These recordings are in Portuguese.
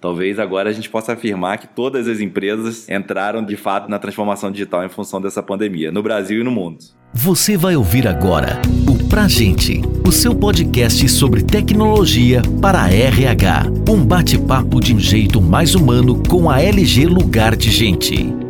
Talvez agora a gente possa afirmar que todas as empresas entraram de fato na transformação digital em função dessa pandemia, no Brasil e no mundo. Você vai ouvir agora o Pra Gente, o seu podcast sobre tecnologia para a RH. Um bate-papo de um jeito mais humano com a LG Lugar de Gente.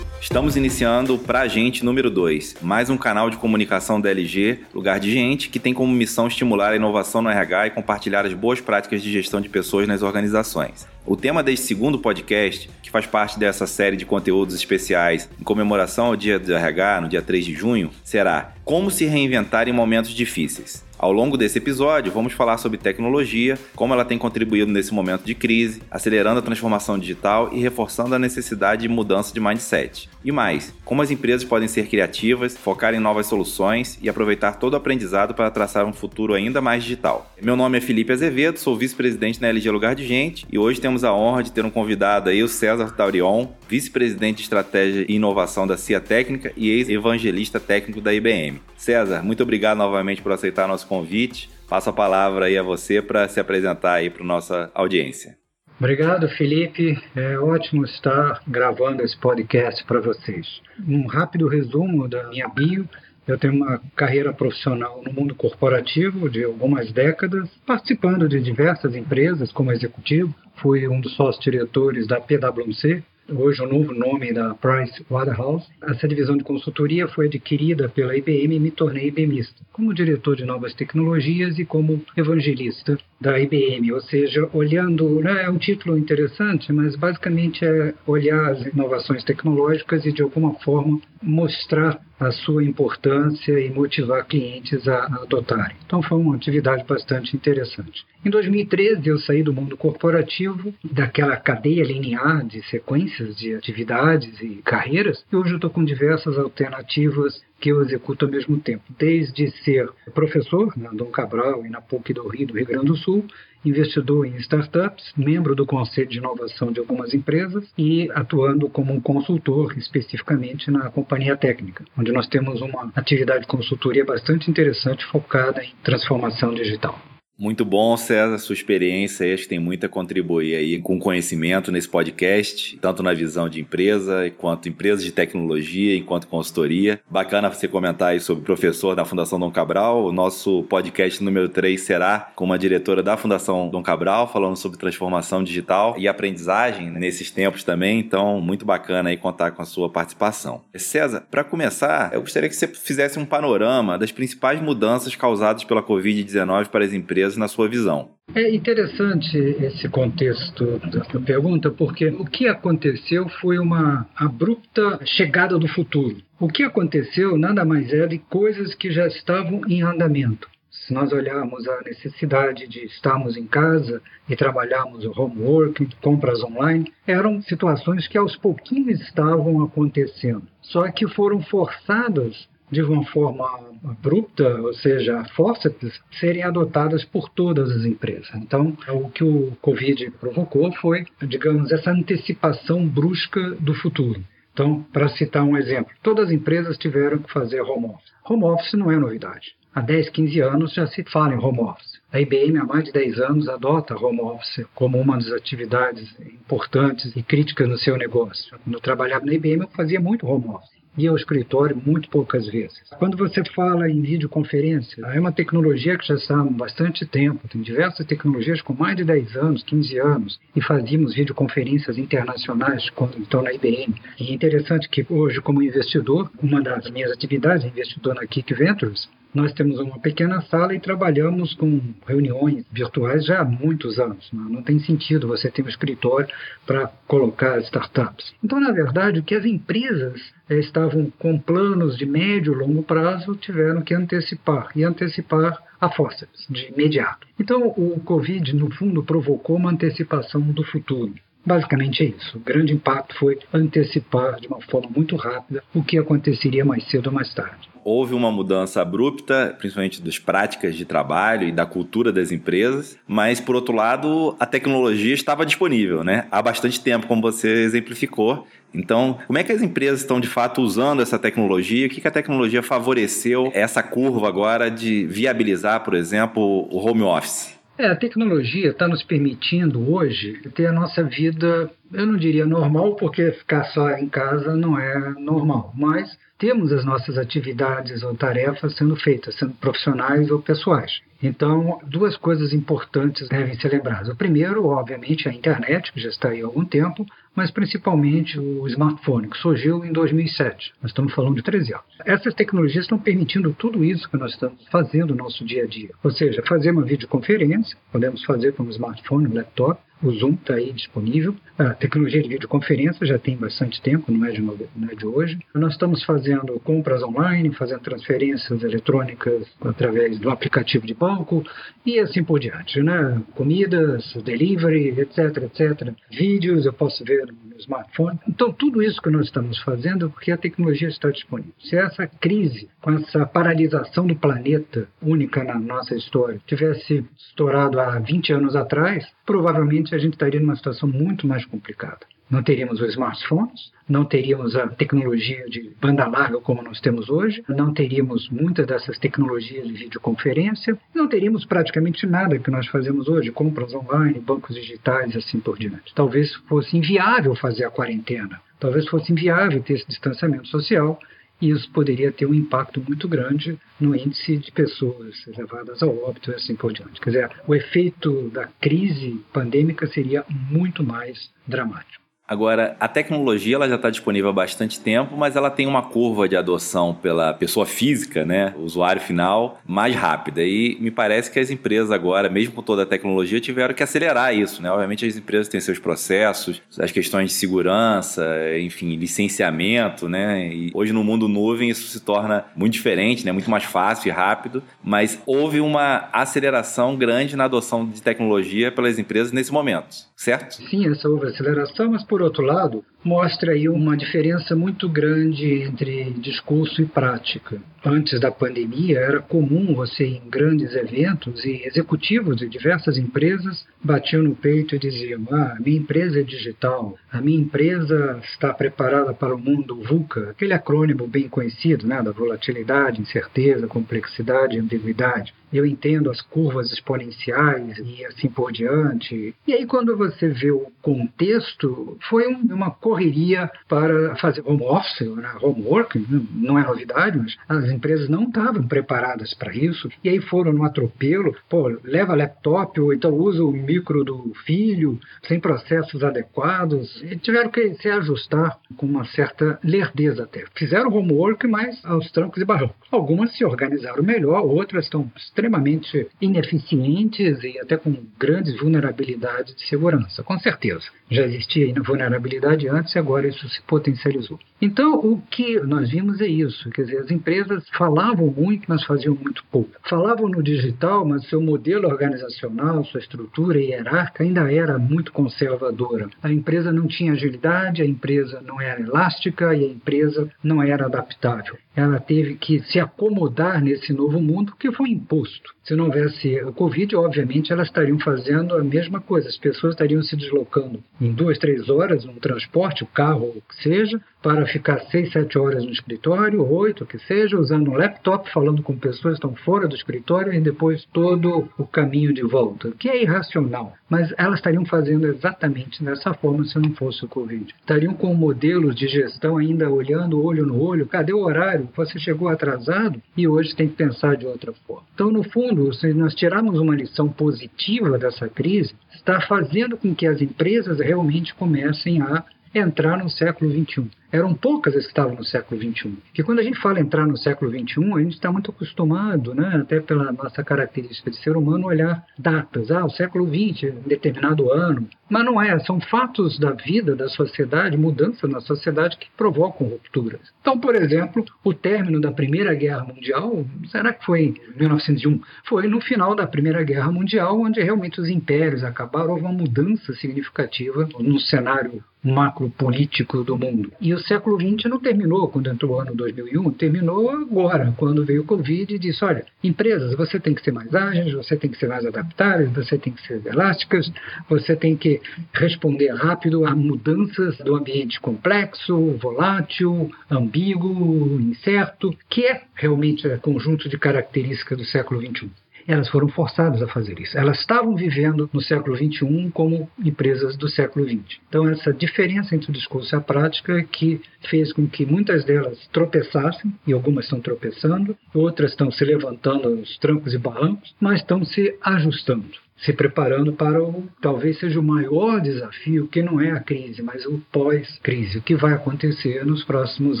Estamos iniciando o Pra Gente número 2, mais um canal de comunicação da LG, Lugar de Gente, que tem como missão estimular a inovação no RH e compartilhar as boas práticas de gestão de pessoas nas organizações. O tema deste segundo podcast, que faz parte dessa série de conteúdos especiais em comemoração ao Dia do RH, no dia 3 de junho, será Como se reinventar em momentos difíceis. Ao longo desse episódio, vamos falar sobre tecnologia, como ela tem contribuído nesse momento de crise, acelerando a transformação digital e reforçando a necessidade de mudança de mindset. E mais, como as empresas podem ser criativas, focar em novas soluções e aproveitar todo o aprendizado para traçar um futuro ainda mais digital. Meu nome é Felipe Azevedo, sou vice-presidente na LG Lugar de Gente e hoje temos a honra de ter um convidado aí, o César Taurion, vice-presidente de estratégia e inovação da CIA Técnica e ex-evangelista técnico da IBM. César, muito obrigado novamente por aceitar nosso convite. Passo a palavra aí a você para se apresentar aí para nossa audiência. Obrigado, Felipe. É ótimo estar gravando esse podcast para vocês. Um rápido resumo da minha bio. Eu tenho uma carreira profissional no mundo corporativo de algumas décadas, participando de diversas empresas como executivo. Fui um dos sócios diretores da PwC, hoje o novo nome da Price Waterhouse. Essa divisão de consultoria foi adquirida pela IBM e me tornei IBMista, como diretor de novas tecnologias e como evangelista da IBM, ou seja, olhando, né, é um título interessante, mas basicamente é olhar as inovações tecnológicas e de alguma forma mostrar a sua importância e motivar clientes a, adotarem. Então foi uma atividade bastante interessante. Em 2013 eu saí do mundo corporativo, daquela cadeia linear de sequências de atividades e carreiras, e hoje eu estou com diversas alternativas que eu executo ao mesmo tempo, desde ser professor na Dom Cabral e na PUC do Rio, do Rio Grande do Sul, investidor em startups, membro do conselho de inovação de algumas empresas e atuando como um consultor especificamente na companhia técnica, onde nós temos uma atividade de consultoria bastante interessante focada em transformação digital. Muito bom, César, sua experiência acho que tem muito a contribuir aí com conhecimento nesse podcast, tanto na visão de empresa, quanto empresa de tecnologia, enquanto consultoria. Bacana você comentar aí sobre professor da Fundação Dom Cabral. O nosso podcast número 3 será com uma diretora da Fundação Dom Cabral, falando sobre transformação digital e aprendizagem nesses tempos também. Então, muito bacana aí contar com a sua participação. César, para começar, eu gostaria que você fizesse um panorama das principais mudanças causadas pela Covid-19 para as empresas na sua visão. É interessante esse contexto da pergunta, porque o que aconteceu foi uma abrupta chegada do futuro. O que aconteceu nada mais é de coisas que já estavam em andamento. Se nós olharmos a necessidade de estarmos em casa e trabalharmos o homework, compras online, eram situações que aos pouquinhos estavam acontecendo. Só que foram forçadas de uma forma abrupta, ou seja, forceps, serem adotadas por todas as empresas. Então, o que o Covid provocou foi, digamos, essa antecipação brusca do futuro. Então, para citar um exemplo, todas as empresas tiveram que fazer home office. Home office não é novidade. Há 10, 15 anos já se fala em home office. A IBM, há mais de 10 anos, adota home office como uma das atividades importantes e críticas no seu negócio. Quando eu trabalhava na IBM, eu fazia muito home office ia ao escritório muito poucas vezes. Quando você fala em videoconferência, é uma tecnologia que já está há bastante tempo, tem diversas tecnologias com mais de 10 anos, 15 anos, e fazíamos videoconferências internacionais quando estou na IBM. E é interessante que hoje, como investidor, uma das minhas atividades, investidor na Kick Ventures, nós temos uma pequena sala e trabalhamos com reuniões virtuais já há muitos anos. Não, não tem sentido você ter um escritório para colocar startups. Então, na verdade, o que as empresas eh, estavam com planos de médio e longo prazo tiveram que antecipar e antecipar a forceps de imediato. Então, o Covid, no fundo, provocou uma antecipação do futuro. Basicamente é isso. O grande impacto foi antecipar de uma forma muito rápida o que aconteceria mais cedo ou mais tarde houve uma mudança abrupta, principalmente das práticas de trabalho e da cultura das empresas, mas por outro lado, a tecnologia estava disponível, né? Há bastante tempo, como você exemplificou. Então, como é que as empresas estão de fato usando essa tecnologia? O que, que a tecnologia favoreceu essa curva agora de viabilizar, por exemplo, o home office? É, a tecnologia está nos permitindo hoje ter a nossa vida, eu não diria normal, porque ficar só em casa não é normal, mas temos as nossas atividades ou tarefas sendo feitas, sendo profissionais ou pessoais. Então, duas coisas importantes devem ser lembradas. O primeiro, obviamente, é a internet, que já está aí há algum tempo, mas principalmente o smartphone, que surgiu em 2007. Nós estamos falando de 13 anos. Essas tecnologias estão permitindo tudo isso que nós estamos fazendo no nosso dia a dia. Ou seja, fazer uma videoconferência, podemos fazer com o smartphone, o laptop, o Zoom está aí disponível. A tecnologia de videoconferência já tem bastante tempo, não é, de, não é de hoje. Nós estamos fazendo compras online, fazendo transferências eletrônicas através do aplicativo de banco e assim por diante. Né? Comidas, delivery, etc, etc. Vídeos eu posso ver no smartphone. Então, tudo isso que nós estamos fazendo é porque a tecnologia está disponível. Se essa crise, com essa paralisação do planeta única na nossa história, tivesse estourado há 20 anos atrás, provavelmente a gente estaria numa situação muito mais complicada. Não teríamos os smartphones, não teríamos a tecnologia de banda larga como nós temos hoje, não teríamos muitas dessas tecnologias de videoconferência, não teríamos praticamente nada que nós fazemos hoje, compras online, bancos digitais assim por diante. Talvez fosse inviável fazer a quarentena, talvez fosse inviável ter esse distanciamento social e isso poderia ter um impacto muito grande no índice de pessoas levadas ao óbito e assim por diante. Quer dizer, o efeito da crise pandêmica seria muito mais dramático. Agora, a tecnologia ela já está disponível há bastante tempo, mas ela tem uma curva de adoção pela pessoa física, né, o usuário final, mais rápida. E me parece que as empresas agora, mesmo com toda a tecnologia, tiveram que acelerar isso. Né? Obviamente, as empresas têm seus processos, as questões de segurança, enfim, licenciamento. Né? E hoje, no mundo nuvem, isso se torna muito diferente, né? muito mais fácil e rápido. Mas houve uma aceleração grande na adoção de tecnologia pelas empresas nesse momento, certo? Sim, essa houve aceleração, mas por outro lado, mostra aí uma diferença muito grande entre discurso e prática. Antes da pandemia, era comum você, em grandes eventos, e executivos de diversas empresas batiam no peito e diziam: Ah, minha empresa é digital, a minha empresa está preparada para o mundo VUCA, aquele acrônimo bem conhecido, né, da volatilidade, incerteza, complexidade ambiguidade. Eu entendo as curvas exponenciais e assim por diante. E aí, quando você vê o contexto, foi uma correria para fazer home office, né? home working, não é novidade, mas as empresas não estavam preparadas para isso, e aí foram no atropelo, pô, leva laptop, ou então usa o micro do filho, sem processos adequados, e tiveram que se ajustar com uma certa lerdeza até. Fizeram homework, mas aos trancos e barrancos. Algumas se organizaram melhor, outras estão extremamente ineficientes e até com grandes vulnerabilidades de segurança, com certeza. Já existia vulnerabilidade antes, antes e agora isso se potencializou. Então, o que nós vimos é isso, quer dizer, as empresas falavam muito, mas faziam muito pouco. Falavam no digital, mas seu modelo organizacional, sua estrutura hierárquica ainda era muito conservadora. A empresa não tinha agilidade, a empresa não era elástica e a empresa não era adaptável. Ela teve que se acomodar nesse novo mundo que foi imposto. Se não houvesse o Covid, obviamente elas estariam fazendo a mesma coisa. As pessoas estariam se deslocando em duas, três horas no transporte, o carro, o que seja, para ficar seis, sete horas no escritório, oito, o que seja, usando um laptop, falando com pessoas que estão fora do escritório e depois todo o caminho de volta, que é irracional. Mas elas estariam fazendo exatamente dessa forma se não fosse o Covid. Estariam com modelos de gestão ainda olhando olho no olho, cadê o horário? Você chegou atrasado e hoje tem que pensar de outra forma. Então, no fundo, se nós tirarmos uma lição positiva dessa crise, está fazendo com que as empresas realmente comecem a entrar no século XXI. Eram poucas as que estavam no século XXI. Que quando a gente fala entrar no século XXI, a gente está muito acostumado, né, até pela nossa característica de ser humano, olhar datas. Ah, o século XX, determinado ano. Mas não é, são fatos da vida, da sociedade, mudanças na sociedade que provocam rupturas. Então, por exemplo, o término da Primeira Guerra Mundial, será que foi em 1901? Foi no final da Primeira Guerra Mundial, onde realmente os impérios acabaram, houve uma mudança significativa no cenário macropolítico do mundo. E o século XX não terminou quando entrou o ano 2001, terminou agora, quando veio o Covid e disse, olha, empresas, você tem que ser mais ágeis, você tem que ser mais adaptáveis, você tem que ser elásticas, você tem que responder rápido a mudanças do ambiente complexo, volátil, ambíguo, incerto, que é realmente o conjunto de características do século XXI elas foram forçadas a fazer isso. Elas estavam vivendo no século XXI como empresas do século XX. Então, essa diferença entre o discurso e a prática é que fez com que muitas delas tropeçassem, e algumas estão tropeçando, outras estão se levantando aos trancos e barrancos, mas estão se ajustando se preparando para o talvez seja o maior desafio, que não é a crise, mas o pós-crise, o que vai acontecer nos próximos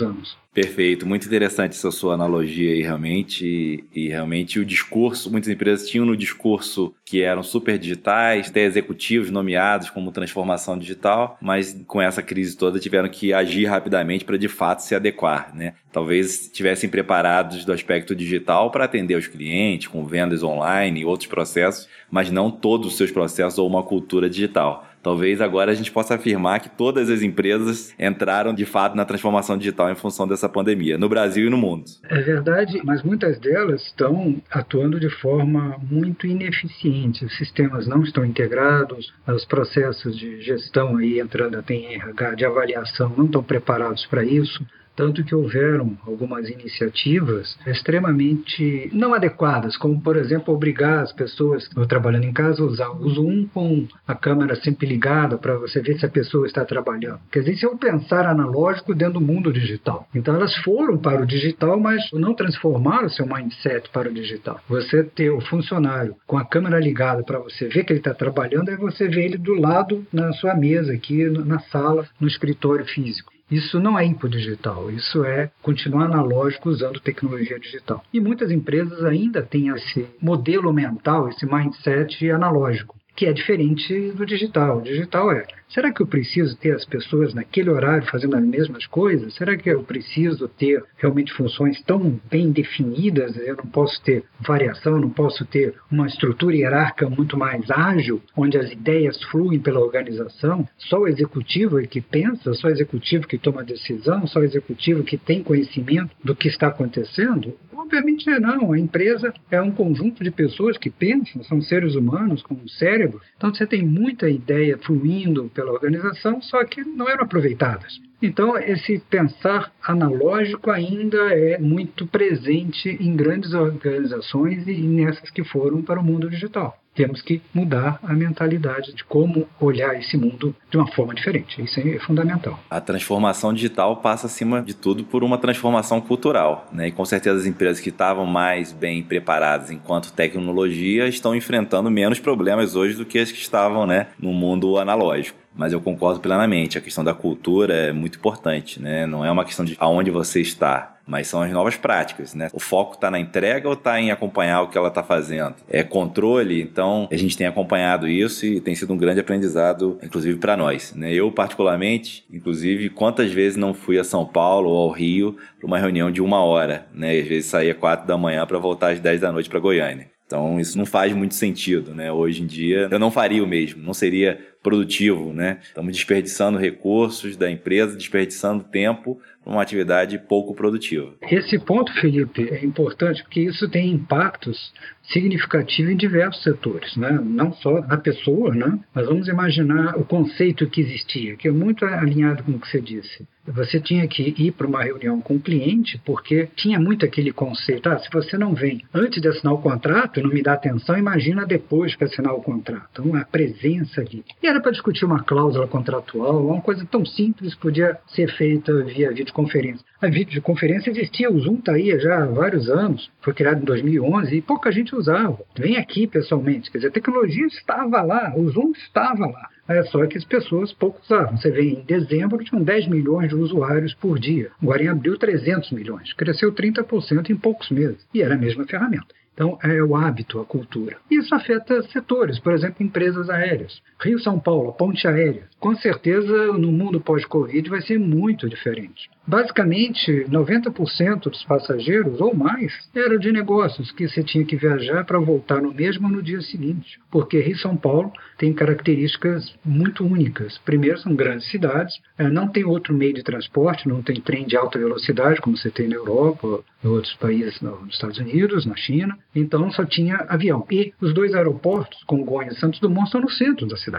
anos. Perfeito, muito interessante essa sua analogia aí, realmente. E, e, realmente o discurso, muitas empresas tinham no discurso que eram super digitais, até executivos nomeados como transformação digital, mas com essa crise toda tiveram que agir rapidamente para de fato se adequar, né? Talvez estivessem preparados do aspecto digital para atender os clientes, com vendas online e outros processos, mas não todos os seus processos ou uma cultura digital. Talvez agora a gente possa afirmar que todas as empresas entraram de fato na transformação digital em função dessa pandemia, no Brasil e no mundo. É verdade, mas muitas delas estão atuando de forma muito ineficiente. Os sistemas não estão integrados, os processos de gestão aí entrando até em RH de avaliação não estão preparados para isso. Tanto que houveram algumas iniciativas extremamente não adequadas, como, por exemplo, obrigar as pessoas trabalhando em casa a usar o Zoom com a câmera sempre ligada para você ver se a pessoa está trabalhando. Quer dizer, é um pensar analógico dentro do mundo digital. Então, elas foram para o digital, mas não transformaram o seu mindset para o digital. Você ter o funcionário com a câmera ligada para você ver que ele está trabalhando, é você ver ele do lado na sua mesa, aqui na sala, no escritório físico. Isso não é o digital, isso é continuar analógico usando tecnologia digital. E muitas empresas ainda têm esse modelo mental, esse mindset analógico que é diferente do digital. O digital é: será que eu preciso ter as pessoas naquele horário fazendo as mesmas coisas? Será que eu preciso ter realmente funções tão bem definidas? Eu não posso ter variação, não posso ter uma estrutura hierárquica muito mais ágil, onde as ideias fluem pela organização? Só o executivo é que pensa, só o executivo que toma decisão, só o executivo que tem conhecimento do que está acontecendo? Obviamente não. A empresa é um conjunto de pessoas que pensam, são seres humanos com um cérebro. Então você tem muita ideia fluindo pela organização, só que não eram aproveitadas. Então, esse pensar analógico ainda é muito presente em grandes organizações e nessas que foram para o mundo digital. Temos que mudar a mentalidade de como olhar esse mundo de uma forma diferente. Isso é fundamental. A transformação digital passa, acima de tudo, por uma transformação cultural. Né? E com certeza as empresas que estavam mais bem preparadas enquanto tecnologia estão enfrentando menos problemas hoje do que as que estavam né, no mundo analógico mas eu concordo plenamente. A questão da cultura é muito importante, né? Não é uma questão de aonde você está, mas são as novas práticas, né? O foco está na entrega ou está em acompanhar o que ela está fazendo? É controle, então a gente tem acompanhado isso e tem sido um grande aprendizado, inclusive para nós, né? Eu particularmente, inclusive, quantas vezes não fui a São Paulo ou ao Rio para uma reunião de uma hora, né? Às vezes saía quatro da manhã para voltar às dez da noite para Goiânia. Então isso não faz muito sentido, né? Hoje em dia eu não faria o mesmo, não seria produtivo, né? Estamos desperdiçando recursos da empresa, desperdiçando tempo para uma atividade pouco produtiva. Esse ponto, Felipe, é importante porque isso tem impactos significativos em diversos setores, né? não só na pessoa, né? mas vamos imaginar o conceito que existia, que é muito alinhado com o que você disse. Você tinha que ir para uma reunião com o cliente porque tinha muito aquele conceito: ah, se você não vem antes de assinar o contrato não me dá atenção, imagina depois para assinar o contrato. Então, a presença ali. E era para discutir uma cláusula contratual, uma coisa tão simples podia ser feita via videoconferência. A videoconferência existia, o Zoom está aí já há vários anos, foi criado em 2011 e pouca gente usava. Vem aqui pessoalmente, quer dizer, a tecnologia estava lá, o Zoom estava lá. É só que as pessoas pouco usavam. Você vê, em dezembro tinham 10 milhões de usuários por dia. Agora em abril, 300 milhões. Cresceu 30% em poucos meses. E era a mesma ferramenta. Então, é o hábito, a cultura. Isso afeta setores, por exemplo, empresas aéreas. Rio-São Paulo, ponte aérea. Com certeza, no mundo pós-Covid vai ser muito diferente. Basicamente, 90% dos passageiros ou mais eram de negócios que você tinha que viajar para voltar no mesmo no dia seguinte, porque Rio e São Paulo tem características muito únicas. Primeiro, são grandes cidades, eh, não tem outro meio de transporte, não tem trem de alta velocidade como você tem na Europa, em outros países, nos Estados Unidos, na China, então só tinha avião. E os dois aeroportos, Congonhas e Santos Dumont, estão no centro da cidade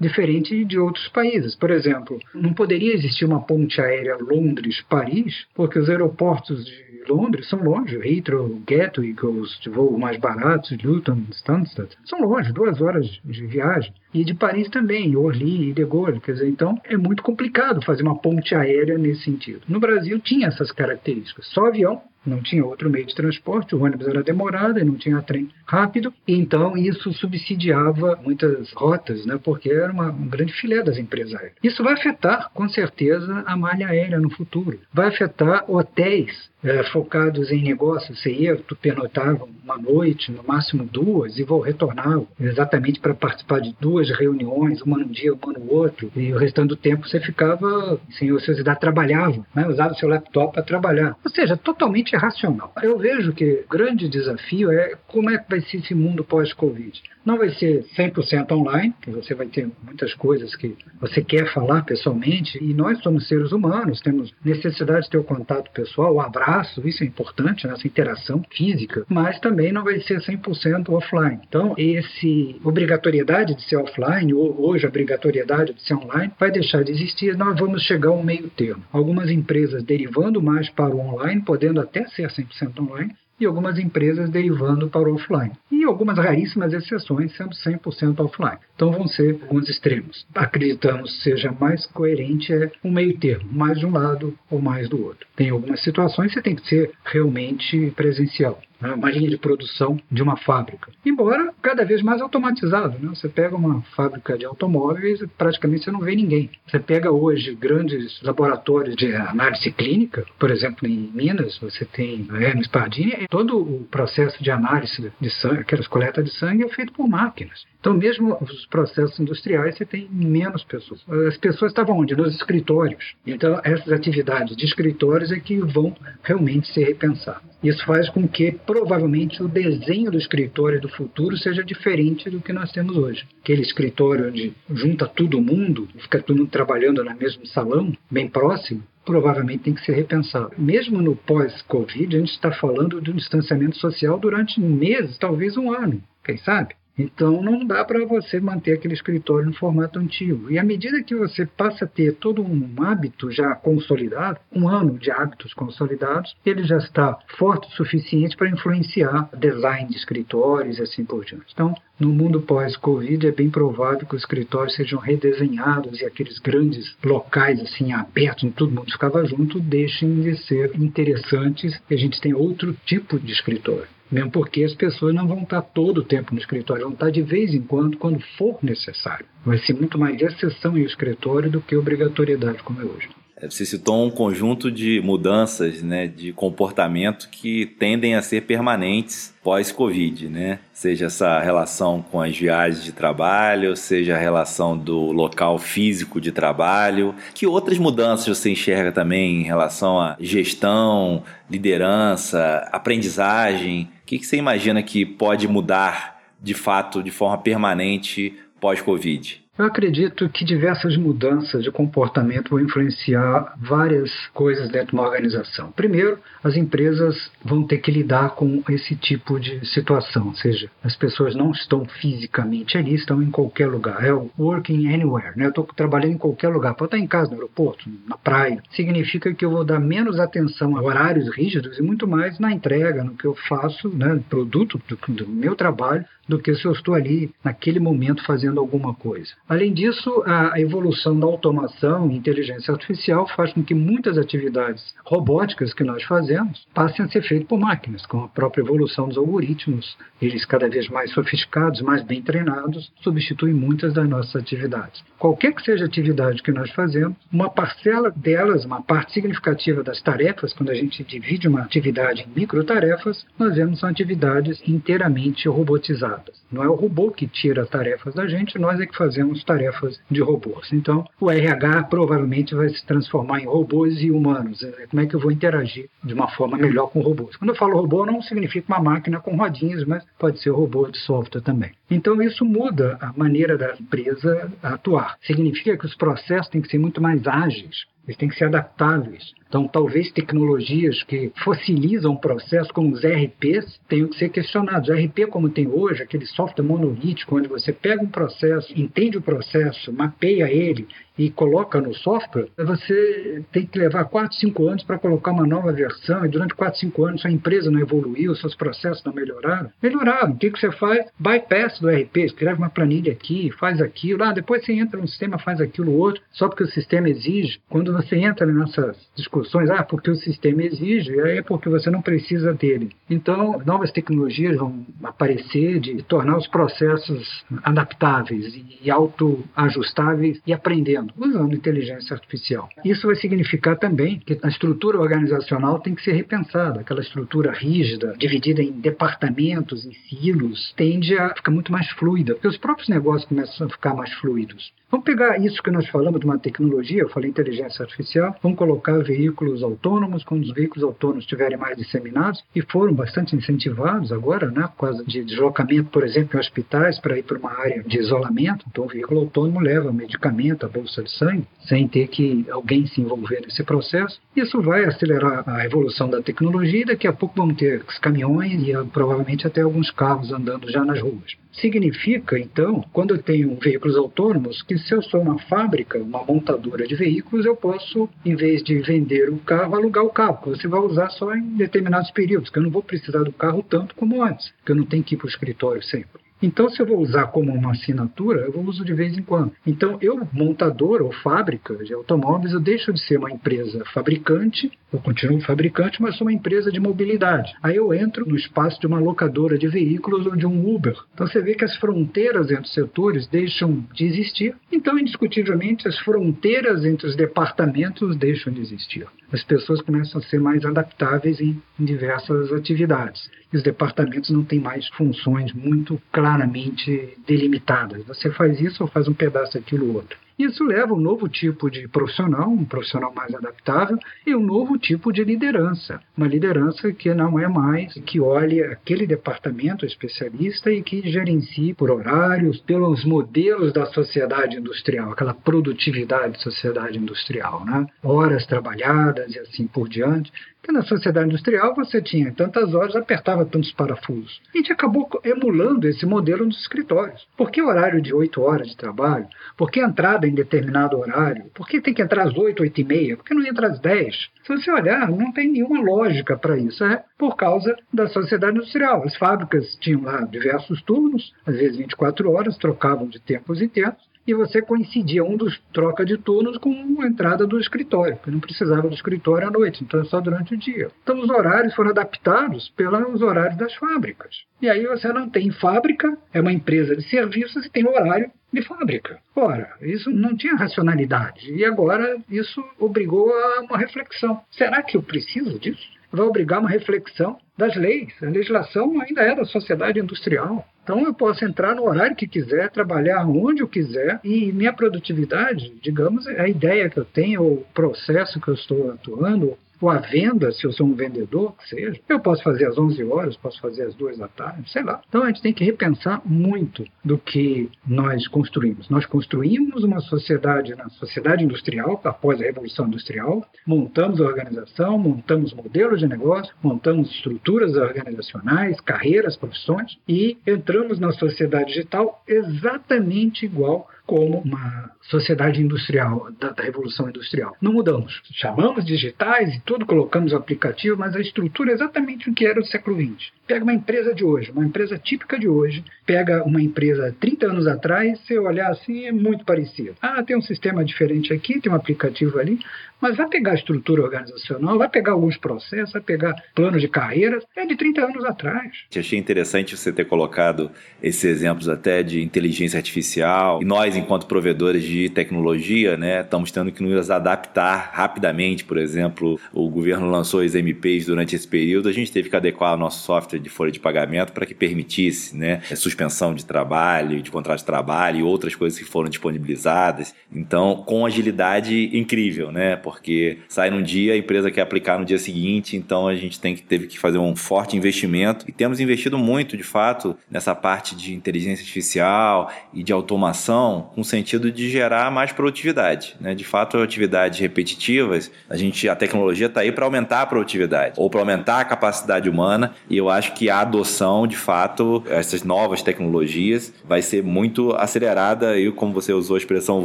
diferente de outros países. Por exemplo, não poderia existir uma ponte aérea Londres-Paris, porque os aeroportos de Londres são longe. Heathrow, Gatwick, os de voo mais baratos, Luton, Stansted, são longe, duas horas de viagem. E de Paris também, Orly e De Gaulle. Quer dizer, então é muito complicado fazer uma ponte aérea nesse sentido. No Brasil tinha essas características. Só avião, não tinha outro meio de transporte, o ônibus era demorado e não tinha trem rápido, então isso subsidiava muitas rotas, né, porque era uma, um grande filé das empresas aéreas. Isso vai afetar, com certeza, a malha aérea no futuro. Vai afetar hotéis é, focados em negócios. Você ia, tu pernoitava uma noite, no máximo duas, e vou retornava exatamente para participar de duas reuniões, uma num dia, uma no outro, e o restante do tempo você ficava sem ociosidade, trabalhava, né, usava o seu laptop para trabalhar. Ou seja, totalmente irracional. Eu vejo que o grande desafio é como é que vai ser esse mundo pós-Covid. Não vai ser 100% online, você vai ter muitas coisas que você quer falar pessoalmente, e nós somos seres humanos, temos necessidade de ter o contato pessoal, o abraço, isso é importante, essa interação física, mas também não vai ser 100% offline. Então, esse obrigatoriedade de ser offline, ou hoje a obrigatoriedade de ser online, vai deixar de existir, nós vamos chegar a um meio termo. Algumas empresas derivando mais para o online, podendo até ser 100% online, e algumas empresas derivando para o offline. E algumas raríssimas exceções sendo 100% offline. Então vão ser alguns extremos. Acreditamos seja mais coerente é um meio termo, mais de um lado ou mais do outro. Tem algumas situações que você tem que ser realmente presencial né, uma linha de produção de uma fábrica. Embora cada vez mais automatizado. Né? Você pega uma fábrica de automóveis e praticamente você não vê ninguém. Você pega hoje grandes laboratórios de análise clínica, por exemplo, em Minas, você tem Hermes Pardini, todo o processo de análise de sangue, aquelas coletas de sangue, é feito por máquinas. Então, mesmo os processos industriais, você tem menos pessoas. As pessoas estavam onde? Nos escritórios. Então, essas atividades de escritórios é que vão realmente ser repensadas. Isso faz com que, provavelmente, o desenho do escritório do futuro seja diferente do que nós temos hoje. Aquele escritório onde junta todo mundo, fica todo mundo trabalhando no mesmo salão, bem próximo, provavelmente tem que ser repensado. Mesmo no pós-Covid, a gente está falando de um distanciamento social durante meses, talvez um ano, quem sabe? Então não dá para você manter aquele escritório no formato antigo. E à medida que você passa a ter todo um hábito já consolidado, um ano de hábitos consolidados, ele já está forte o suficiente para influenciar design de escritórios e assim por diante. Então, no mundo pós-Covid, é bem provável que os escritórios sejam redesenhados e aqueles grandes locais assim abertos, onde todo mundo ficava junto, deixem de ser interessantes e a gente tem outro tipo de escritório. Mesmo porque as pessoas não vão estar todo o tempo no escritório, vão estar de vez em quando, quando for necessário. Vai ser muito mais exceção em escritório do que obrigatoriedade, como é hoje. É, você citou um conjunto de mudanças né, de comportamento que tendem a ser permanentes pós-Covid, né? Seja essa relação com as viagens de trabalho, seja a relação do local físico de trabalho. Que outras mudanças você enxerga também em relação à gestão, liderança, aprendizagem? O que você imagina que pode mudar de fato, de forma permanente pós-Covid? Eu acredito que diversas mudanças de comportamento vão influenciar várias coisas dentro de uma organização. Primeiro, as empresas vão ter que lidar com esse tipo de situação, ou seja, as pessoas não estão fisicamente ali, estão em qualquer lugar. É o working anywhere, né? Eu estou trabalhando em qualquer lugar, pode estar em casa, no aeroporto, na praia. Significa que eu vou dar menos atenção a horários rígidos e muito mais na entrega, no que eu faço, né, produto do, do meu trabalho, do que se eu estou ali naquele momento fazendo alguma coisa. Além disso, a evolução da automação e inteligência artificial faz com que muitas atividades robóticas que nós fazemos passem a ser feitas por máquinas, com a própria evolução dos algoritmos, eles cada vez mais sofisticados, mais bem treinados, substituem muitas das nossas atividades. Qualquer que seja a atividade que nós fazemos, uma parcela delas, uma parte significativa das tarefas, quando a gente divide uma atividade em microtarefas, nós vemos são atividades inteiramente robotizadas. Não é o robô que tira tarefas da gente, nós é que fazemos tarefas de robôs. Então, o RH provavelmente vai se transformar em robôs e humanos. É, como é que eu vou interagir de uma forma melhor com robôs? Quando eu falo robô, não significa uma máquina com rodinhas, mas pode ser robô de software também. Então, isso muda a maneira da empresa atuar. Significa que os processos têm que ser muito mais ágeis, eles têm que ser adaptáveis. Então, talvez tecnologias que fossilizam o processo, como os RPs, tenham que ser questionados. O RP, como tem hoje, aquele software monolítico, onde você pega um processo, entende o processo, mapeia ele e coloca no software, você tem que levar 4, 5 anos para colocar uma nova versão, e durante 4, 5 anos sua empresa não evoluiu, seus processos não melhoraram. Melhoraram. O que, que você faz? Bypass do RP, escreve uma planilha aqui, faz aquilo, ah, depois você entra no sistema, faz aquilo outro, só porque o sistema exige. Quando você entra nessas discussões, ah, porque o sistema exige, é porque você não precisa dele. Então, novas tecnologias vão aparecer de tornar os processos adaptáveis e autoajustáveis e aprendendo, usando inteligência artificial. Isso vai significar também que a estrutura organizacional tem que ser repensada. Aquela estrutura rígida, dividida em departamentos, em silos, tende a ficar muito mais fluida, porque os próprios negócios começam a ficar mais fluidos. Vamos pegar isso que nós falamos de uma tecnologia, eu falei inteligência artificial, vamos colocar veículos autônomos, quando os veículos autônomos estiverem mais disseminados, e foram bastante incentivados agora, né, por causa de deslocamento, por exemplo, em hospitais, para ir para uma área de isolamento. Então, o veículo autônomo leva medicamento, a bolsa de sangue, sem ter que alguém se envolver nesse processo. Isso vai acelerar a evolução da tecnologia e daqui a pouco vamos ter caminhões e provavelmente até alguns carros andando já nas ruas. Significa, então, quando eu tenho veículos autônomos, que se eu sou uma fábrica, uma montadora de veículos, eu posso, em vez de vender o carro, alugar o carro, que você vai usar só em determinados períodos, que eu não vou precisar do carro tanto como antes, que eu não tenho que ir para o escritório sempre. Então, se eu vou usar como uma assinatura, eu vou uso de vez em quando. Então, eu, montador ou fábrica de automóveis, eu deixo de ser uma empresa fabricante, eu continuo fabricante, mas sou uma empresa de mobilidade. Aí eu entro no espaço de uma locadora de veículos ou de um Uber. Então, você vê que as fronteiras entre os setores deixam de existir. Então, indiscutivelmente, as fronteiras entre os departamentos deixam de existir. As pessoas começam a ser mais adaptáveis em diversas atividades os departamentos não têm mais funções muito claramente delimitadas. Você faz isso ou faz um pedaço daquilo outro. Isso leva a um novo tipo de profissional, um profissional mais adaptável, e um novo tipo de liderança. Uma liderança que não é mais que olhe aquele departamento especialista e que gerencie por horários, pelos modelos da sociedade industrial, aquela produtividade da sociedade industrial, né? horas trabalhadas e assim por diante. Porque na sociedade industrial você tinha tantas horas, apertava tantos parafusos. A gente acabou emulando esse modelo nos escritórios. Por que horário de 8 horas de trabalho? Por que entrada em determinado horário? Por que tem que entrar às 8, 8 e meia? Por que não entra às 10? Se você olhar, não tem nenhuma lógica para isso. É por causa da sociedade industrial. As fábricas tinham lá diversos turnos, às vezes 24 horas, trocavam de tempos em tempos e você coincidia um dos troca de turnos com a entrada do escritório, porque não precisava do escritório à noite, então é só durante o dia. Então os horários foram adaptados pelos horários das fábricas. E aí você não tem fábrica, é uma empresa de serviços e tem horário de fábrica. Ora, isso não tinha racionalidade. E agora isso obrigou a uma reflexão. Será que eu preciso disso? Vai obrigar uma reflexão das leis. A legislação ainda é da sociedade industrial. Então eu posso entrar no horário que quiser, trabalhar onde eu quiser e minha produtividade, digamos, a ideia que eu tenho, o processo que eu estou atuando, ou a venda, se eu sou um vendedor, que seja, eu posso fazer às 11 horas, posso fazer às 2 da tarde, sei lá. Então a gente tem que repensar muito do que nós construímos. Nós construímos uma sociedade, na sociedade industrial, após a Revolução Industrial, montamos a organização, montamos modelos de negócio, montamos estruturas organizacionais, carreiras, profissões e entramos na sociedade digital exatamente igual como uma sociedade industrial, da, da, revolução industrial. Não mudamos. Chamamos digitais e tudo, colocamos o aplicativo, mas a estrutura é exatamente o que era o século XX. Pega uma empresa de hoje, uma empresa típica de hoje, pega uma empresa 30 anos atrás, você olhar assim, é muito parecido. Ah, tem um sistema diferente aqui, tem um aplicativo ali, mas vai pegar a estrutura organizacional, vai pegar alguns processos, vai pegar planos de carreira, é de 30 anos atrás. Eu achei interessante você ter colocado esses exemplos até de inteligência artificial. E nós, enquanto provedores de tecnologia, né, estamos tendo que nos adaptar rapidamente. Por exemplo, o governo lançou as MPs durante esse período, a gente teve que adequar o nosso software de folha de pagamento para que permitisse né, suspensão de trabalho, de contrato de trabalho e outras coisas que foram disponibilizadas. Então, com agilidade incrível, né? porque sai num dia, a empresa quer aplicar no dia seguinte, então a gente tem que, teve que fazer um forte investimento e temos investido muito, de fato, nessa parte de inteligência artificial e de automação, com o sentido de gerar mais produtividade. Né? De fato, atividades repetitivas, a gente, a tecnologia está aí para aumentar a produtividade ou para aumentar a capacidade humana e eu acho que a adoção, de fato, essas novas tecnologias vai ser muito acelerada e como você usou a expressão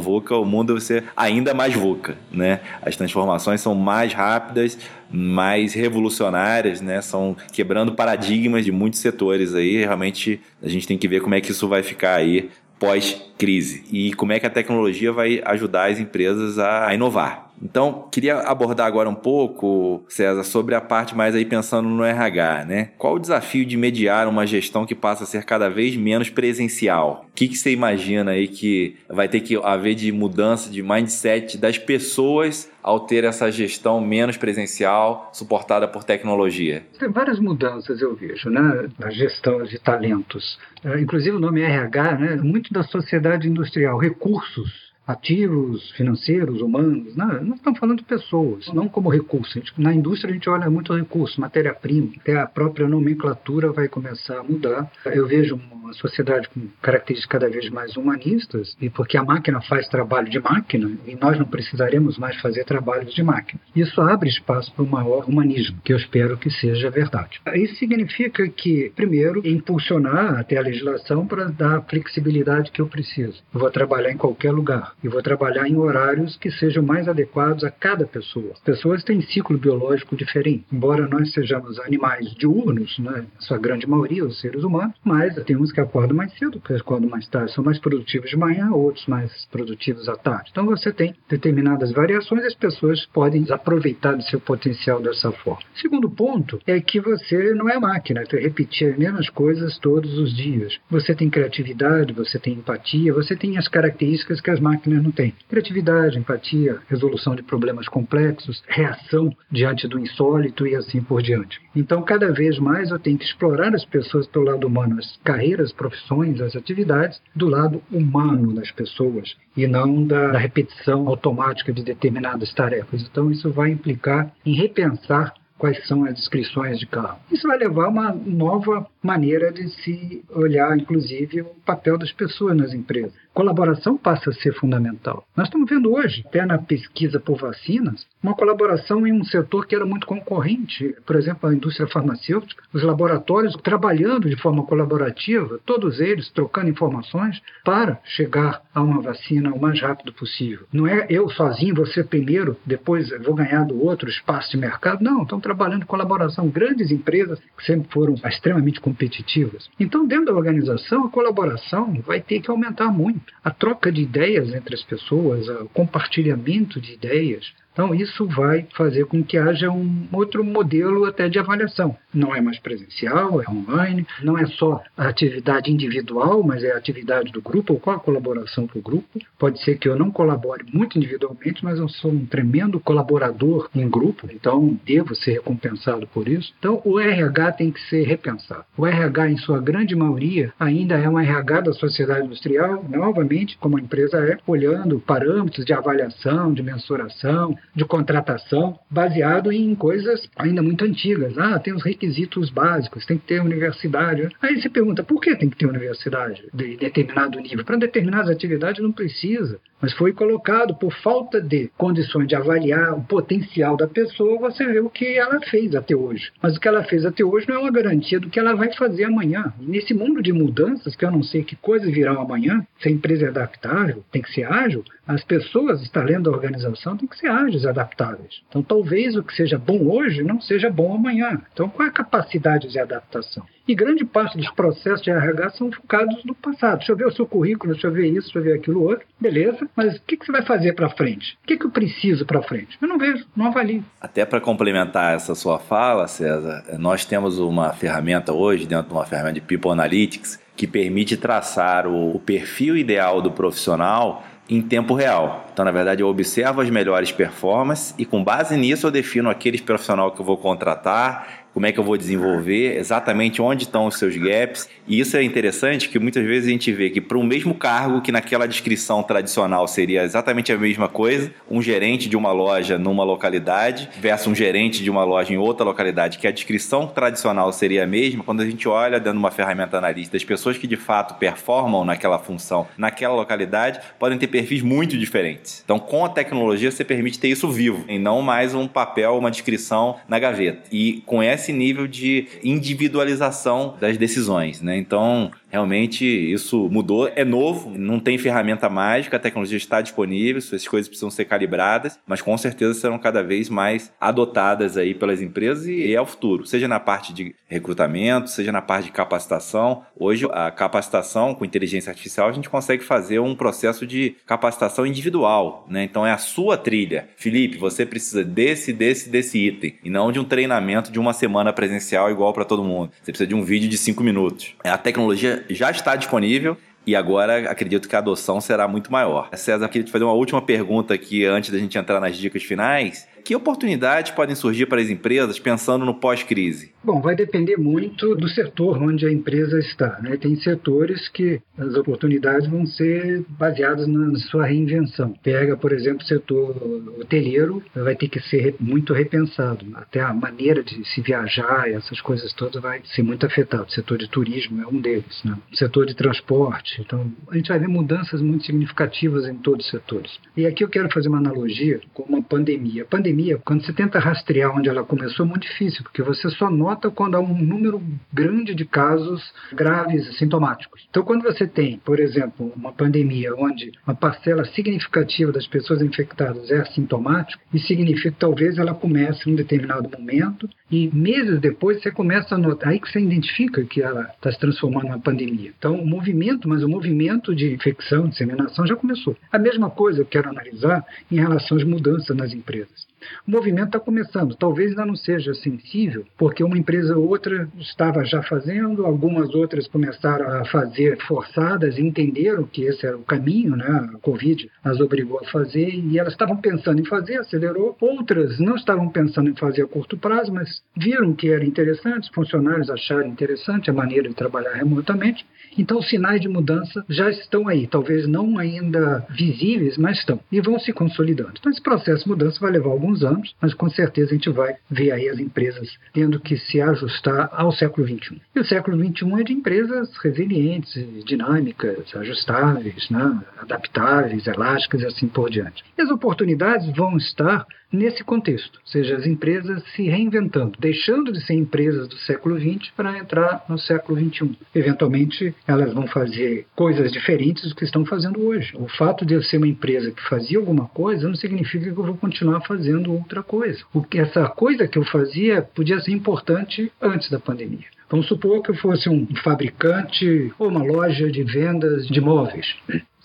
VUCA, o mundo vai ser ainda mais VUCA, né? As transformações são mais rápidas, mais revolucionárias, né? São quebrando paradigmas de muitos setores aí. Realmente a gente tem que ver como é que isso vai ficar aí pós-crise e como é que a tecnologia vai ajudar as empresas a inovar. Então, queria abordar agora um pouco, César, sobre a parte mais aí pensando no RH, né? Qual o desafio de mediar uma gestão que passa a ser cada vez menos presencial? O que, que você imagina aí que vai ter que haver de mudança de mindset das pessoas ao ter essa gestão menos presencial, suportada por tecnologia? Tem várias mudanças, eu vejo, né? Na gestão de talentos. É, inclusive o nome RH, né? Muito da sociedade industrial, recursos ativos financeiros, humanos. Não, estamos falando de pessoas, não como recurso. Na indústria a gente olha muito recurso, matéria-prima. Até a própria nomenclatura vai começar a mudar. Eu vejo uma sociedade com características cada vez mais humanistas, e porque a máquina faz trabalho de máquina, e nós não precisaremos mais fazer trabalhos de máquina. Isso abre espaço para um maior humanismo, que eu espero que seja verdade. Isso significa que, primeiro, impulsionar até a legislação para dar a flexibilidade que eu preciso. Eu vou trabalhar em qualquer lugar e vou trabalhar em horários que sejam mais adequados a cada pessoa. As pessoas têm ciclo biológico diferente. Embora nós sejamos animais diurnos, né, sua grande maioria, os seres humanos, mas tem uns que acordam mais cedo, que acordam mais tarde, são mais produtivos de manhã, outros mais produtivos à tarde. Então você tem determinadas variações as pessoas podem aproveitar do seu potencial dessa forma. Segundo ponto é que você não é máquina, você repetir as mesmas coisas todos os dias. Você tem criatividade, você tem empatia, você tem as características que as máquinas não têm. Criatividade, empatia, resolução de problemas complexos, reação diante do insólito e assim por diante. Então, cada vez mais eu tenho que explorar as pessoas pelo lado humano, as carreiras, profissões, as atividades, do lado humano das pessoas e não da repetição automática de determinadas tarefas. Então, isso vai implicar em repensar quais são as descrições de carro. Isso vai levar a uma nova maneira de se olhar, inclusive, o papel das pessoas nas empresas colaboração passa a ser fundamental. Nós estamos vendo hoje, até na pesquisa por vacinas, uma colaboração em um setor que era muito concorrente, por exemplo, a indústria farmacêutica, os laboratórios trabalhando de forma colaborativa, todos eles trocando informações para chegar a uma vacina o mais rápido possível. Não é eu sozinho, você primeiro, depois vou ganhar do outro espaço de mercado. Não, estão trabalhando em colaboração. Grandes empresas que sempre foram extremamente competitivas. Então, dentro da organização, a colaboração vai ter que aumentar muito a troca de ideias entre as pessoas, o compartilhamento de ideias, então, isso vai fazer com que haja um outro modelo até de avaliação. Não é mais presencial, é online, não é só a atividade individual, mas é a atividade do grupo, ou qual a colaboração para o grupo. Pode ser que eu não colabore muito individualmente, mas eu sou um tremendo colaborador em grupo, então devo ser recompensado por isso. Então, o RH tem que ser repensado. O RH, em sua grande maioria, ainda é um RH da sociedade industrial, novamente, como a empresa é, olhando parâmetros de avaliação, de mensuração, de contratação baseado em coisas ainda muito antigas. Ah, tem os requisitos básicos, tem que ter universidade. Aí você pergunta, por que tem que ter universidade de determinado nível? Para determinadas atividades não precisa, mas foi colocado por falta de condições de avaliar o potencial da pessoa, você vê o que ela fez até hoje. Mas o que ela fez até hoje não é uma garantia do que ela vai fazer amanhã. Nesse mundo de mudanças, que eu não sei que coisas virão amanhã, se a empresa é adaptável, tem que ser ágil, as pessoas, está lendo a organização, têm que ser ágeis, adaptáveis. Então, talvez o que seja bom hoje não seja bom amanhã. Então, qual é a capacidade de adaptação? E grande parte dos processos de RH são focados no passado. Deixa eu ver o seu currículo, deixa eu ver isso, deixa eu ver aquilo outro. Beleza, mas o que, você vai fazer para frente? O que, eu preciso para frente? Eu não vejo, não avalio. Até para complementar essa sua fala, César, nós temos uma ferramenta hoje, dentro de uma ferramenta de People Analytics, que permite traçar o perfil ideal do profissional em tempo real. Então, na verdade, eu observo as melhores performances e, com base nisso, eu defino aqueles profissional que eu vou contratar como é que eu vou desenvolver, exatamente onde estão os seus gaps. E isso é interessante que muitas vezes a gente vê que para o mesmo cargo que naquela descrição tradicional seria exatamente a mesma coisa, um gerente de uma loja numa localidade versus um gerente de uma loja em outra localidade, que a descrição tradicional seria a mesma, quando a gente olha de uma ferramenta analítica, as pessoas que de fato performam naquela função, naquela localidade, podem ter perfis muito diferentes. Então, com a tecnologia, você permite ter isso vivo, e não mais um papel, uma descrição na gaveta. E com essa esse nível de individualização das decisões, né? Então, Realmente isso mudou, é novo, não tem ferramenta mágica, a tecnologia está disponível, essas coisas precisam ser calibradas, mas com certeza serão cada vez mais adotadas aí pelas empresas e é o futuro, seja na parte de recrutamento, seja na parte de capacitação. Hoje a capacitação com inteligência artificial a gente consegue fazer um processo de capacitação individual, né? Então é a sua trilha. Felipe, você precisa desse, desse, desse item e não de um treinamento de uma semana presencial igual para todo mundo. Você precisa de um vídeo de cinco minutos. A tecnologia já está disponível e agora acredito que a adoção será muito maior. César, queria te fazer uma última pergunta aqui antes da gente entrar nas dicas finais. Que oportunidades podem surgir para as empresas pensando no pós-crise? Bom, vai depender muito do setor onde a empresa está. Né? Tem setores que as oportunidades vão ser baseadas na sua reinvenção. Pega, por exemplo, o setor hoteleiro, vai ter que ser muito repensado. Até a maneira de se viajar, essas coisas todas, vai ser muito afetado. O setor de turismo é um deles. Né? O setor de transporte. Então, a gente vai ver mudanças muito significativas em todos os setores. E aqui eu quero fazer uma analogia com uma pandemia. A pandemia, quando você tenta rastrear onde ela começou, é muito difícil, porque você só nota quando há um número grande de casos graves sintomáticos. Então, quando você tem, por exemplo, uma pandemia onde uma parcela significativa das pessoas infectadas é assintomática, isso significa que talvez ela comece em um determinado momento e meses depois você começa a notar, aí que você identifica que ela está se transformando numa pandemia. Então, o movimento, mas o movimento de infecção, disseminação já começou. A mesma coisa eu quero analisar em relação às mudanças nas empresas. O movimento está começando, talvez ainda não seja sensível, porque uma empresa ou outra estava já fazendo, algumas outras começaram a fazer forçadas e entenderam que esse era o caminho, né? a Covid as obrigou a fazer e elas estavam pensando em fazer, acelerou. Outras não estavam pensando em fazer a curto prazo, mas viram que era interessante, os funcionários acharam interessante a maneira de trabalhar remotamente então, os sinais de mudança já estão aí, talvez não ainda visíveis, mas estão, e vão se consolidando. Então, esse processo de mudança vai levar alguns anos, mas com certeza a gente vai ver aí as empresas tendo que se ajustar ao século XXI. E o século XXI é de empresas resilientes, dinâmicas, ajustáveis, né? adaptáveis, elásticas e assim por diante. E as oportunidades vão estar nesse contexto, ou seja, as empresas se reinventando, deixando de ser empresas do século XX para entrar no século XXI. Eventualmente, elas vão fazer coisas diferentes do que estão fazendo hoje. O fato de eu ser uma empresa que fazia alguma coisa não significa que eu vou continuar fazendo outra coisa. O que essa coisa que eu fazia podia ser importante antes da pandemia. Vamos supor que eu fosse um fabricante ou uma loja de vendas de móveis.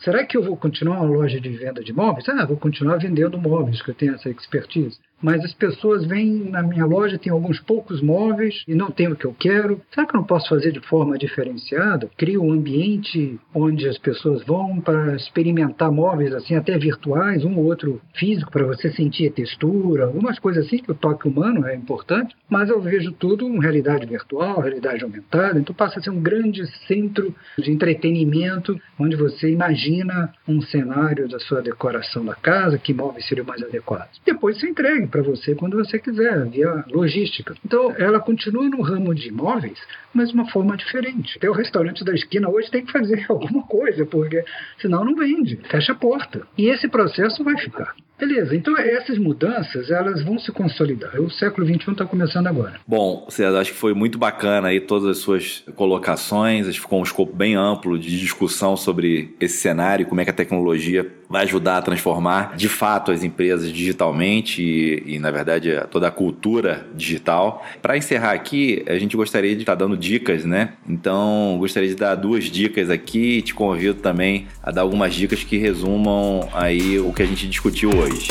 Será que eu vou continuar uma loja de venda de móveis? Ah, vou continuar vendendo móveis, que eu tenho essa expertise. Mas as pessoas vêm na minha loja, tem alguns poucos móveis e não tem o que eu quero. Será que eu não posso fazer de forma diferenciada? Crio um ambiente onde as pessoas vão para experimentar móveis assim até virtuais, um ou outro físico para você sentir a textura, algumas coisas assim que o toque humano é importante, mas eu vejo tudo em realidade virtual, realidade aumentada, então passa a ser um grande centro de entretenimento onde você imagina um cenário da sua decoração da casa, que móveis seriam mais adequados. Depois você entrega para você quando você quiser, via logística. Então, ela continua no ramo de imóveis, mas de uma forma diferente. Até o restaurante da esquina hoje tem que fazer alguma coisa, porque senão não vende, fecha a porta. E esse processo vai ficar. Beleza, então essas mudanças elas vão se consolidar. O século XXI está começando agora. Bom, César, acho que foi muito bacana aí todas as suas colocações, acho que ficou um escopo bem amplo de discussão sobre esse cenário, como é que a tecnologia vai ajudar a transformar de fato as empresas digitalmente e, e na verdade, toda a cultura digital. Para encerrar aqui, a gente gostaria de estar dando dicas, né? Então, gostaria de dar duas dicas aqui e te convido também a dar algumas dicas que resumam aí o que a gente discutiu hoje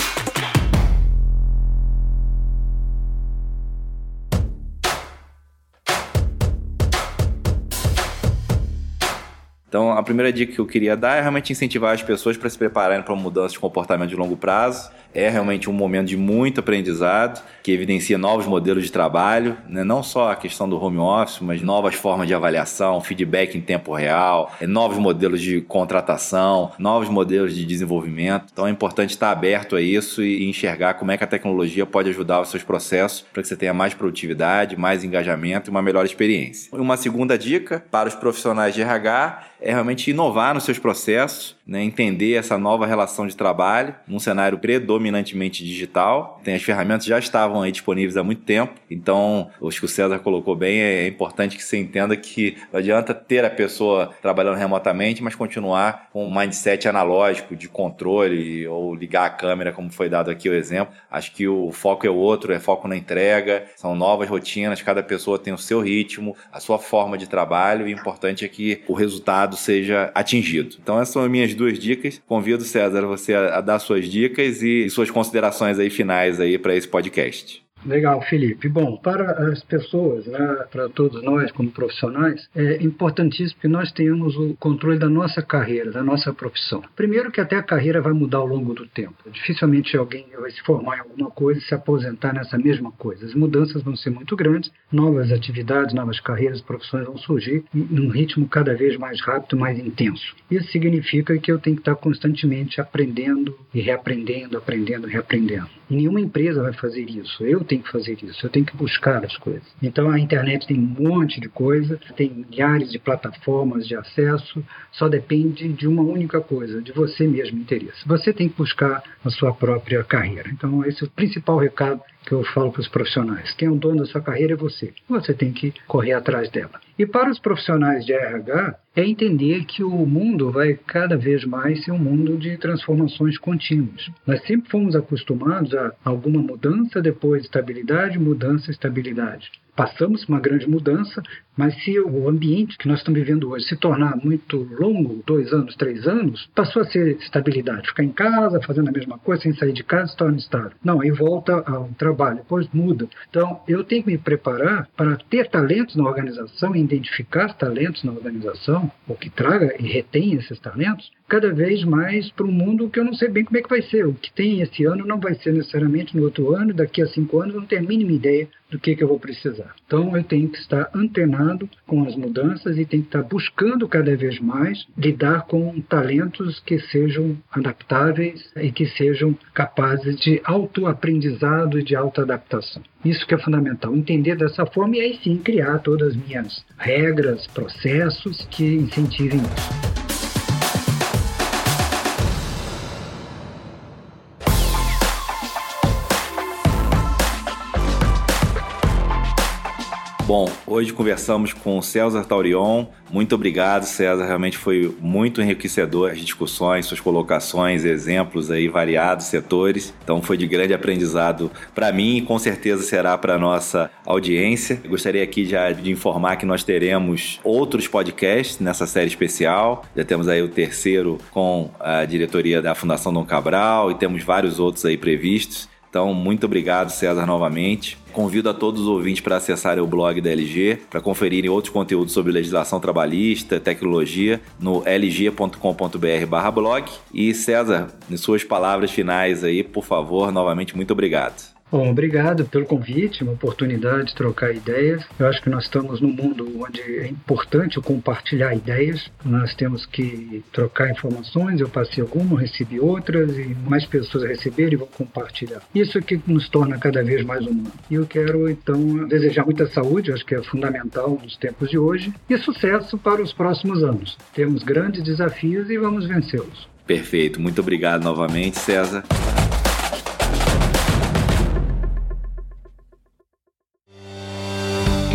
Então, a primeira dica que eu queria dar é realmente incentivar as pessoas para se prepararem para uma mudança de comportamento de longo prazo é realmente um momento de muito aprendizado, que evidencia novos modelos de trabalho, né? não só a questão do home office, mas novas formas de avaliação, feedback em tempo real, é, novos modelos de contratação, novos modelos de desenvolvimento. Então é importante estar aberto a isso e enxergar como é que a tecnologia pode ajudar os seus processos para que você tenha mais produtividade, mais engajamento e uma melhor experiência. Uma segunda dica para os profissionais de RH é realmente inovar nos seus processos, né? entender essa nova relação de trabalho num cenário predominantemente digital. Tem as ferramentas já estavam aí disponíveis há muito tempo, então acho que o César colocou bem, é importante que você entenda que não adianta ter a pessoa trabalhando remotamente, mas continuar com um mindset analógico de controle ou ligar a câmera, como foi dado aqui o exemplo. Acho que o foco é outro, é foco na entrega, são novas rotinas, cada pessoa tem o seu ritmo, a sua forma de trabalho, e o importante é que o resultado resultado seja atingido. Então essas são as minhas duas dicas. Convido César você a, a dar suas dicas e, e suas considerações aí finais aí para esse podcast. Legal, Felipe. Bom, para as pessoas, né, para todos nós como profissionais, é importantíssimo que nós tenhamos o controle da nossa carreira, da nossa profissão. Primeiro que até a carreira vai mudar ao longo do tempo. Dificilmente alguém vai se formar em alguma coisa e se aposentar nessa mesma coisa. As mudanças vão ser muito grandes, novas atividades, novas carreiras, profissões vão surgir num ritmo cada vez mais rápido, mais intenso. Isso significa que eu tenho que estar constantemente aprendendo e reaprendendo, aprendendo e reaprendendo. Nenhuma empresa vai fazer isso. Eu tenho que fazer isso, eu tenho que buscar as coisas. Então a internet tem um monte de coisa, tem milhares de plataformas de acesso, só depende de uma única coisa, de você mesmo interesse. Você tem que buscar a sua própria carreira. Então esse é o principal recado que eu falo para os profissionais. Quem é o dono da sua carreira é você. Você tem que correr atrás dela. E para os profissionais de RH, é entender que o mundo vai cada vez mais ser um mundo de transformações contínuas. Nós sempre fomos acostumados a alguma mudança, depois estabilidade, mudança, estabilidade passamos uma grande mudança, mas se o ambiente que nós estamos vivendo hoje se tornar muito longo, dois anos, três anos, passou a ser estabilidade. Ficar em casa, fazendo a mesma coisa, sem sair de casa, se torna estável. Não, aí volta ao trabalho, depois muda. Então, eu tenho que me preparar para ter talentos na organização, identificar talentos na organização, ou que traga e retenha esses talentos, cada vez mais para um mundo que eu não sei bem como é que vai ser. O que tem esse ano não vai ser necessariamente no outro ano, daqui a cinco anos eu não tenho a mínima ideia do que, que eu vou precisar. Então eu tenho que estar antenado com as mudanças e tenho que estar buscando cada vez mais lidar com talentos que sejam adaptáveis e que sejam capazes de autoaprendizado e de autoadaptação. Isso que é fundamental, entender dessa forma e aí sim criar todas as minhas regras, processos que incentivem isso. Bom, hoje conversamos com César Taurion. Muito obrigado, César. Realmente foi muito enriquecedor as discussões, suas colocações, exemplos aí variados setores. Então foi de grande aprendizado para mim e com certeza será para nossa audiência. Eu gostaria aqui já de informar que nós teremos outros podcasts nessa série especial. Já temos aí o terceiro com a diretoria da Fundação Dom Cabral e temos vários outros aí previstos. Então, muito obrigado, César, novamente. Convido a todos os ouvintes para acessarem o blog da LG, para conferirem outros conteúdos sobre legislação trabalhista, tecnologia, no lg.com.br/blog. E César, em suas palavras finais aí, por favor, novamente, muito obrigado. Bom, obrigado pelo convite, uma oportunidade de trocar ideias. Eu acho que nós estamos num mundo onde é importante compartilhar ideias. Nós temos que trocar informações. Eu passei algumas, recebi outras e mais pessoas receberam e vão compartilhar. Isso é que nos torna cada vez mais humanos. E eu quero então desejar muita saúde, acho que é fundamental nos tempos de hoje, e sucesso para os próximos anos. Temos grandes desafios e vamos vencê-los. Perfeito. Muito obrigado novamente, César.